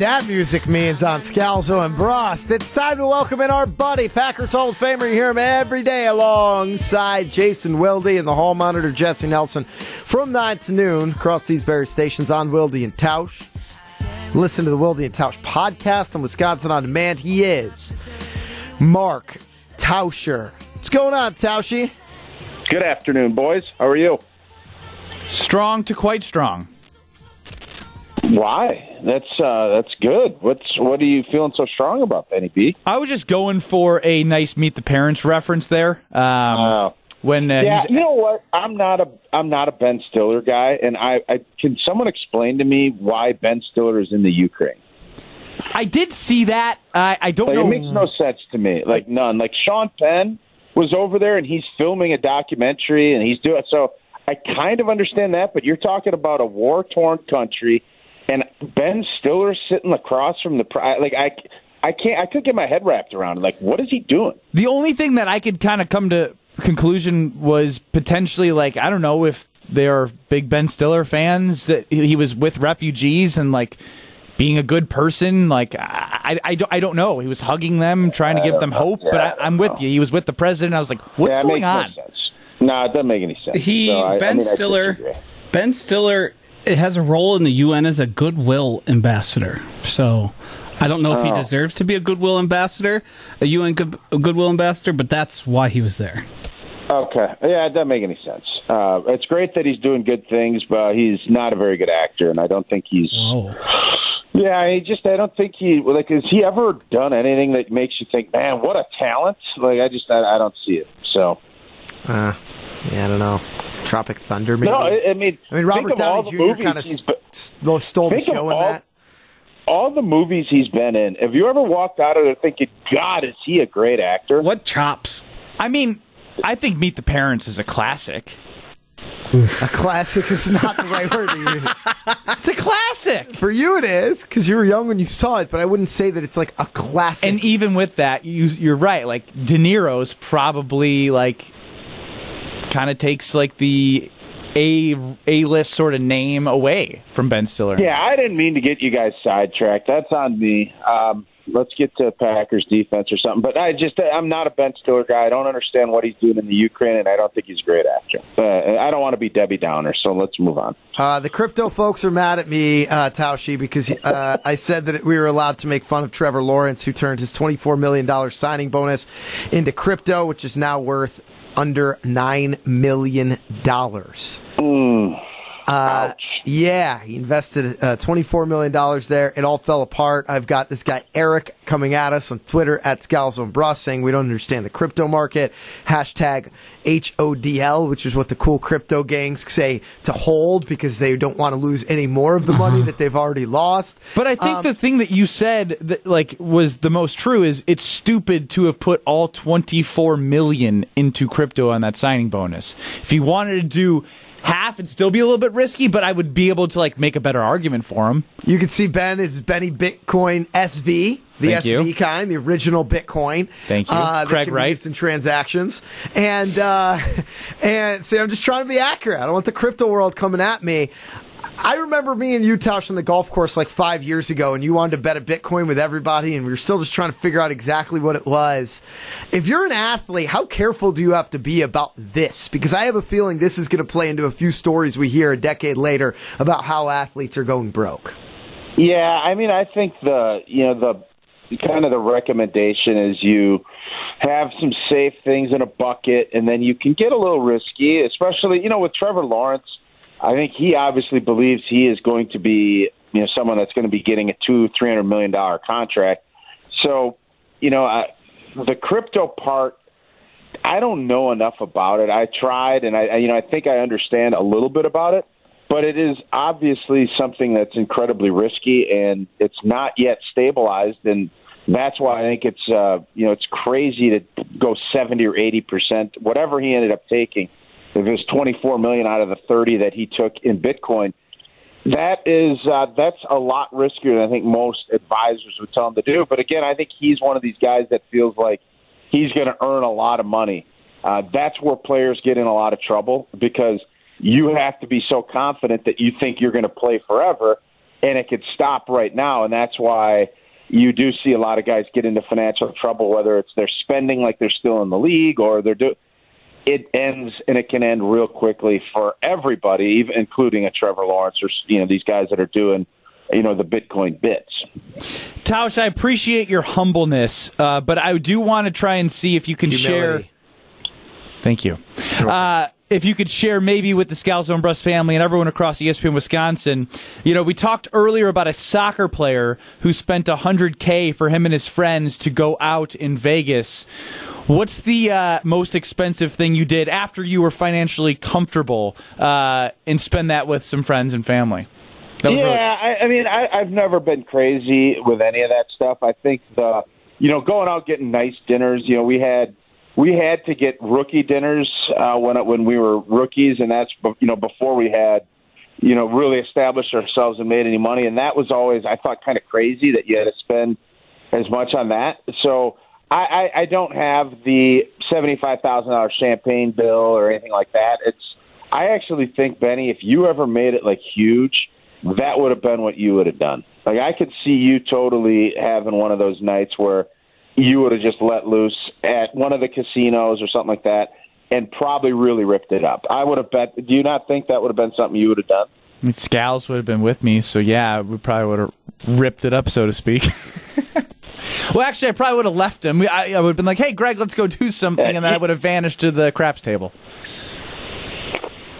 You know what that music means on Scalzo and Brust. It's time to welcome in our buddy, Packers Hall of Famer. You hear him every day alongside Jason Wilde and the Hall Monitor, Jesse Nelson, from 9 to noon across these various stations on Wilde and Tausch. Listen to the Wilde and Tausch podcast on Wisconsin On Demand. He is Mark Tauscher. What's going on, Tauschi? Good afternoon, boys. How are you? Strong to quite strong. Why? That's uh, that's good. What's what are you feeling so strong about, Benny B? I was just going for a nice meet the parents reference there. Um, Uh, when uh, yeah, you know what? I'm not a I'm not a Ben Stiller guy, and I, I can someone explain to me why Ben Stiller is in the Ukraine? I did see that. I I don't Like, know. it makes no sense to me. Like none. Like Sean Penn was over there, and he's filming a documentary, and he's doing so. I kind of understand that, but you're talking about a war torn country, and Ben Stiller sitting across from the like I. I can't. I couldn't get my head wrapped around. it. Like, what is he doing? The only thing that I could kind of come to conclusion was potentially like I don't know if they are big Ben Stiller fans that he was with refugees and like being a good person. Like I, I, I don't, I don't know. He was hugging them, trying to give them hope. But I, I'm with you. He was with the president. I was like, what's yeah, going makes on? No it doesn't make any sense. He So, I- I Ben mean, Stiller. Ben Stiller has a role in the UN as a goodwill ambassador. So I don't know if he Oh. deserves to be a goodwill ambassador, a UN good, a goodwill ambassador, but that's why he was there. Okay. Yeah, it doesn't make any sense. Uh, it's great that he's doing good things, but he's not a very good actor, and I don't think he's. Oh, Yeah, he just. I don't think he like. Has he ever done anything that makes you think, man, what a talent? Like, I just, I, I don't see it. So. Uh, yeah, I don't know. Tropic Thunder, maybe? No, I, I mean, I mean, Robert think of all Downey Jr. kind of he's stole the think of show in all- that. all the movies he's been in. Have you ever walked out of there thinking, God, is he a great actor? what chops? I mean, I think Meet the Parents is a classic. A classic is not the right word to use. It's a classic. For you, it is because you were young when you saw it, but I wouldn't say that it's like a classic. And even with that, you, you're right. Like De Niro's probably like kind of takes like the a a list sort of name away from Ben Stiller. Yeah, I didn't mean to get you guys sidetracked. That's on me. Um, let's get to Packers defense or something. But I just, I'm not a Ben Stiller guy. I don't understand what he's doing in the Ukraine, and I don't think he's a great actor. Uh, I don't want to be Debbie Downer, so let's move on. Uh, the crypto folks are mad at me, uh, Tauschi, because uh, I said that we were allowed to make fun of Trevor Lawrence, who turned his $24 million signing bonus into crypto, which is now worth under $9 million. Uh, yeah, he invested uh, $24 million there. It all fell apart. I've got this guy, Eric, coming at us on Twitter at Scalzo and Brust saying we don't understand the crypto market. Hashtag HODL, which is what the cool crypto gangs say to hold because they don't want to lose any more of the money uh-huh. that they've already lost. But I think um, the thing that you said that like was the most true is it's stupid to have put all 24 million into crypto on that signing bonus. If he wanted to do half, it'd still be a little bit risky, but I would be able to like make a better argument for him. You can see Ben is Benny Bitcoin SV, the Thank SV you. kind, the original Bitcoin. Thank you. Uh, that Craig can be Wright. used in transactions, and uh, and see, I'm just trying to be accurate. I don't want the crypto world coming at me. I remember me and you, Tosh, on the golf course like five years ago, and you wanted to bet a Bitcoin with everybody, and we were still just trying to figure out exactly what it was. If you're an athlete, how careful do you have to be about this? Because I have a feeling this is going to play into a few stories we hear a decade later about how athletes are going broke. Yeah, I mean, I think the you know the kind of the recommendation is you have some safe things in a bucket, and then you can get a little risky, especially you know with Trevor Lawrence. I think he obviously believes he is going to be you know someone that's going to be getting a two three hundred million dollar contract. So you know I, the crypto part. I don't know enough about it. I tried, and I, you know I think I understand a little bit about it but it is obviously something that's incredibly risky and it's not yet stabilized and that's why I think it's uh, you know it's crazy to go 70 or 80 percent. Whatever he ended up taking if it was 24 million out of the 30 that he took in Bitcoin that is uh, that's a lot riskier than I think most advisors would tell him to do. But again I think he's one of these guys that feels like he's going to earn a lot of money. Uh, that's where players get in a lot of trouble because you have to be so confident that you think you're going to play forever. and it could stop right now, and that's why you do see a lot of guys get into financial trouble, whether it's they're spending like they're still in the league or they're doing. It ends and it can end real quickly for everybody, even including a Trevor Lawrence or you know these guys that are doing you know the Bitcoin bits. Tausch, I appreciate your humbleness, uh, but I do want to try and see if you can Humility. share. Thank you. Uh, if you could share maybe with the Scalzo and Brust family and everyone across ESPN Wisconsin, you know, we talked earlier about a soccer player who spent 100K for him and his friends to go out in Vegas. What's the uh, most expensive thing you did after you were financially comfortable uh, and spend that with some friends and family? Yeah, really- I, I mean, I, I've never been crazy with any of that stuff. I think the, you know, going out getting nice dinners. You know, we had we had to get rookie dinners uh, when it, when we were rookies, and that's you know before we had you know really established ourselves and made any money. And that was always I thought kind of crazy that you had to spend as much on that. So. I, I, I don't have the seventy-five thousand dollars champagne bill or anything like that. It's I actually think Benny, if you ever made it like huge, that would have been what you would have done. Like I could see you totally having one of those nights where you would have just let loose at one of the casinos or something like that and probably really ripped it up. I would have bet do you not think that would have been something you would have done? I mean, Scals would have been with me, so yeah, we probably would have ripped it up, so to speak. well, actually, I probably would have left him. I, I would have been like, "Hey, Greg, let's go do something," and then I would have vanished to the craps table.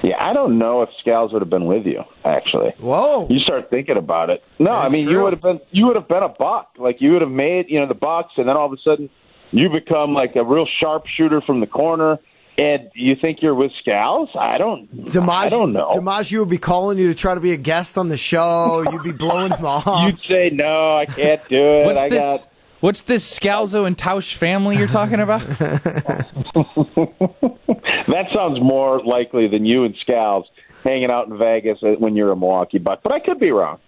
Yeah, I don't know if Scals would have been with you, actually. Whoa. You start thinking about it. No, I mean true. you would have been you would have been a buck. Like you would have made, you know, the bucks and then all of a sudden you become like a real sharpshooter from the corner and you think you're with Scals? I don't Dimaj, I don't know. DiMaggio would be calling you to try to be a guest on the show. You'd be blowing him off. You'd say no, I can't do it. What's I this? got What's this Scalzo and Tausch family you're talking about? that sounds more likely than you and Scals hanging out in Vegas when you're a Milwaukee Buck, but I could be wrong.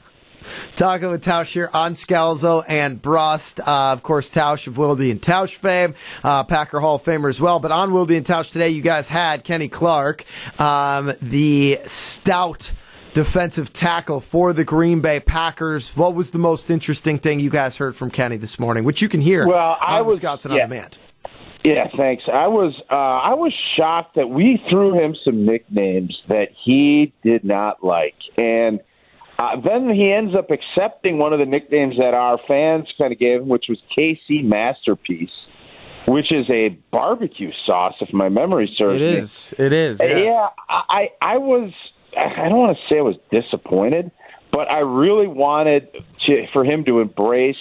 Talking with Tausch here on Scalzo and Brust. Uh, of course, Tausch of Wilde and Tausch fame, uh, Packer Hall of Famer as well. But on Wilde and Tausch today, you guys had Kenny Clark, um, the stout defensive tackle for the Green Bay Packers. What was the most interesting thing you guys heard from Kenny this morning, which you can hear Well, I was- Wisconsin yeah. on Demand? Yeah, thanks. I was uh, I was shocked that we threw him some nicknames that he did not like, and uh, then he ends up accepting one of the nicknames that our fans kind of gave him, which was KC Masterpiece, which is a barbecue sauce, if my memory serves It is. Me. It is. Uh, yes. Yeah, I I was I don't want to say I was disappointed, but I really wanted to, for him to embrace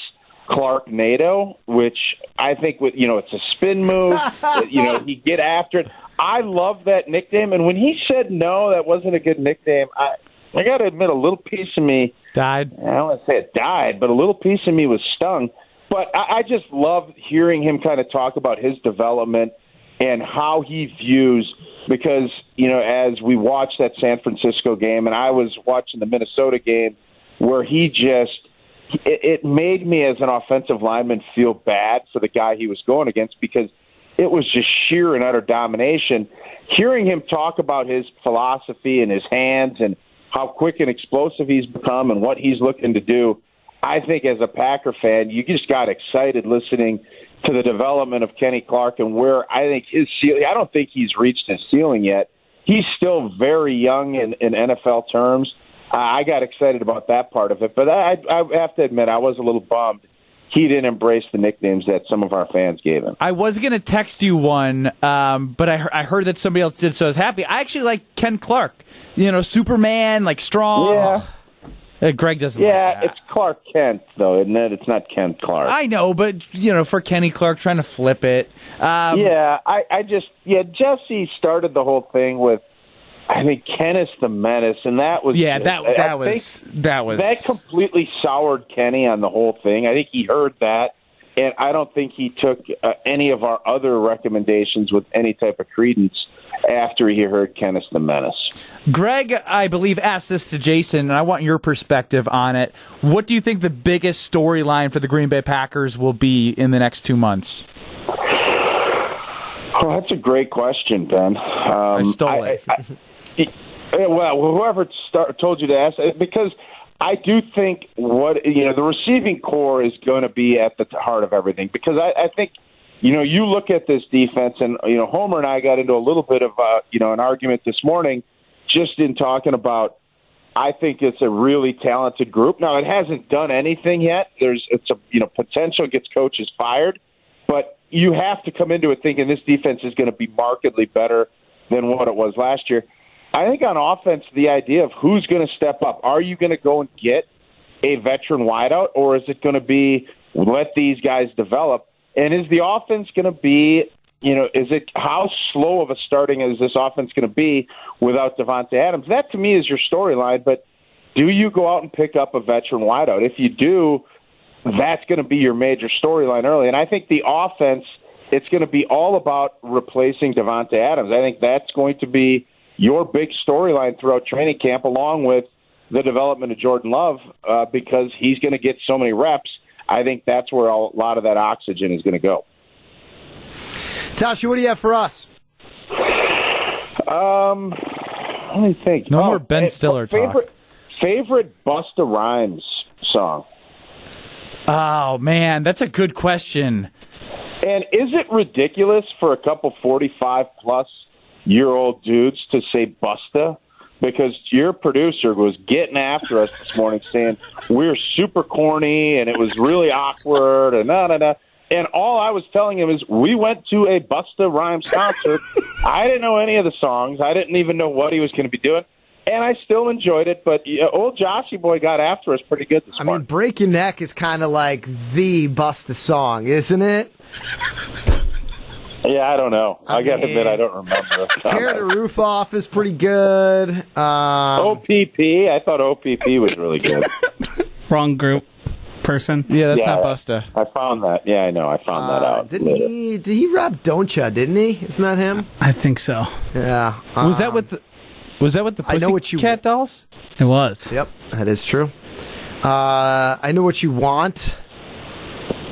Clark NATO, which I think with you know it's a spin move. you know he get after it. I love that nickname, and when he said no, that wasn't a good nickname. I I got to admit, a little piece of me Died. I don't want to say it died, but a little piece of me was stung. But I, I just love hearing him kind of talk about his development and how he views because you know as we watched that San Francisco game and I was watching the Minnesota game where he just it, it made me as an offensive lineman feel bad for the guy he was going against because it was just sheer and utter domination. Hearing him talk about his philosophy and his hands and how quick and explosive he's become and what he's looking to do, I think as a Packer fan, you just got excited listening to the development of Kenny Clark and where I think his ceiling. I don't think he's reached his ceiling yet. He's still very young in, in NFL terms. I got excited about that part of it, but I, I have to admit I was a little bummed he didn't embrace the nicknames that some of our fans gave him. I was gonna text you one, um, but I, I heard that somebody else did, so I was happy. I actually like Ken Clark. You know, Superman, like strong. Yeah. Uh, Greg doesn't. Yeah, like that. it's Clark Kent though, isn't it? It's not Kent Clark. I know, but you know, for Kenny Clark trying to flip it. Um, yeah, I, I just yeah, Jesse started the whole thing with I think Kenneth the Menace, and that was yeah, that I- I that think was that was that completely soured Kenny on the whole thing. I think he heard that, and I don't think he took uh, any of our other recommendations with any type of credence after he heard Kenneth the Menace. Greg, I believe, asked this to Jason, and I want your perspective on it. What do you think the biggest storyline for the Green Bay Packers will be in the next two months? Oh, that's a great question, Ben. Um, I stole it. I- I- well, whoever start, told you to ask, uh, because I do think what you know the receiving core is going to be at the heart of everything because I, I think you know you look at this defense and you know Homer and I got into a little bit of uh, you know an argument this morning just in talking about I think it's a really talented group. Now it hasn't done anything yet. There's it's a you know potential gets coaches fired, but you have to come into it thinking this defense is going to be markedly better than what it was last year. I think on offense, the idea of who's going to step up. Are you going to go and get a veteran wideout, or is it going to be let these guys develop? And is the offense going to be, you know, is it how slow of a starting is this offense going to be without Davante Adams? That to me is your storyline. But do you go out and pick up a veteran wideout? If you do, that's going to be your major storyline early. And I think the offense, it's going to be all about replacing Davante Adams. I think that's going to be your big storyline throughout training camp, along with the development of Jordan Love, uh, because he's going to get so many reps. I think that's where a lot of that oxygen is going to go. Tasha, what do you have for us? Um, let me think. No Oh, more Ben Stiller favorite, talk. Favorite Busta Rhymes song. Oh man, that's a good question. And is it ridiculous for a couple 45 plus year old dudes to say Busta? Because your producer was getting after us this morning saying we're super corny and it was really awkward and da da da. And all I was telling him is we went to a Busta Rhymes concert. I didn't know any of the songs. I didn't even know what he was going to be doing. And I still enjoyed it, but uh, old Joshy boy got after us pretty good this I mean. Break Your Neck is kind of like the Busta song, isn't it? yeah, I don't know. I, got to mean, admit, I don't remember. Tear the Roof Off is pretty good. Um, OPP. I thought OPP was really good. Wrong group, person. Yeah, that's Yeah. not Busta. I found that. Yeah, I know. I found that uh, out. didn't later. he? Did he rap Don't Didn't he? Isn't that him? I think so. Yeah. Was that um, with the, was that with the I know what you- Cat Dolls? It was. Yep, that is true. Uh, I know what you want.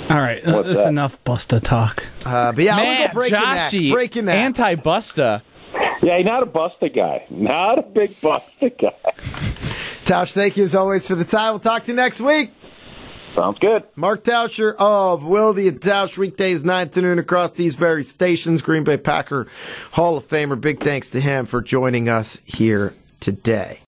All right, uh, What's that's that? enough Busta talk. Uh, but yeah, I'm Man, gonna go break your Joshy, neck. Break your neck. anti Busta. Yeah, he's not a Busta guy. Not a big Busta guy. Tosh, thank you as always for the time. We'll talk to you next week. Sounds good. Mark Tauscher of Wildy and Tausch, weekdays 9 to noon across these very stations. Green Bay Packer Hall of Famer. Big thanks to him for joining us here today.